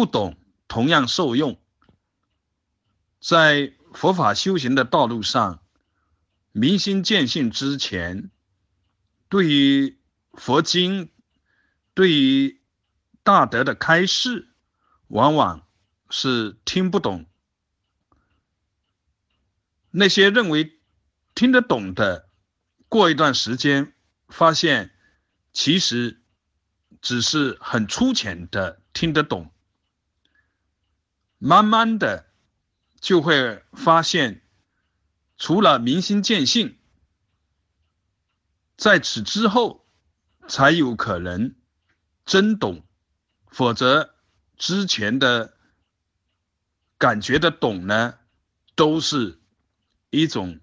不懂同样受用。在佛法修行的道路上，明心见性之前，对于佛经、对于大德的开示，往往是听不懂。那些认为听得懂的，过一段时间，发现其实只是很粗浅的听得懂，慢慢的。就会发现，除了明心见性，在此之后才有可能真懂，否则之前的感觉的懂呢，都是一种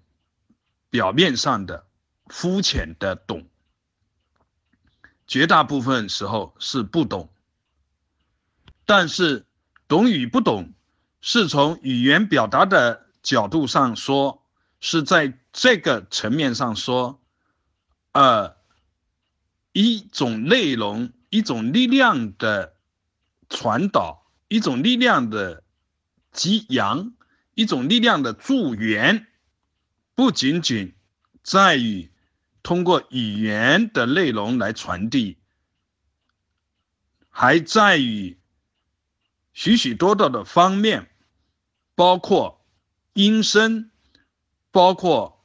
表面上的肤浅的懂，绝大部分时候是不懂，但是懂与不懂。是从语言表达的角度上说，是在这个层面上说，呃，一种内容、一种力量的传导、一种力量的激扬、一种力量的助缘，不仅仅在于通过语言的内容来传递，还在于。许许多多的方面，包括音声，包括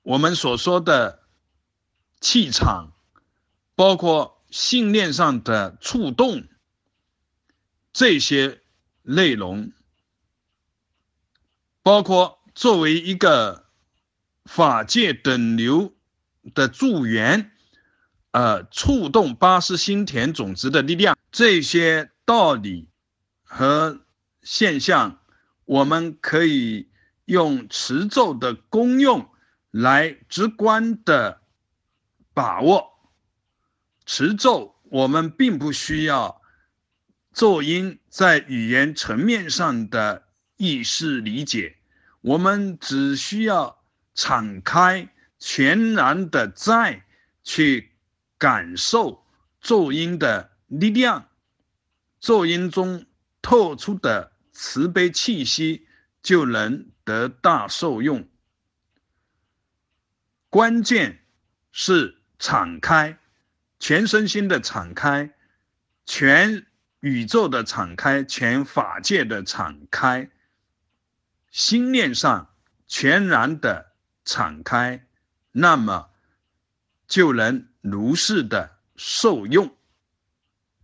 我们所说的气场，包括信念上的触动，这些内容，包括作为一个法界等流的助缘，呃，触动八识心田种子的力量，这些。道理和现象，我们可以用持咒的功用来直观的把握。持咒，我们并不需要咒音在语言层面上的意识理解，我们只需要敞开、全然的在去感受咒音的力量。咒音中透出的慈悲气息，就能得大受用。关键是敞开，全身心的敞开，全宇宙的敞开，全法界的敞开，心念上全然的敞开，那么就能如是的受用。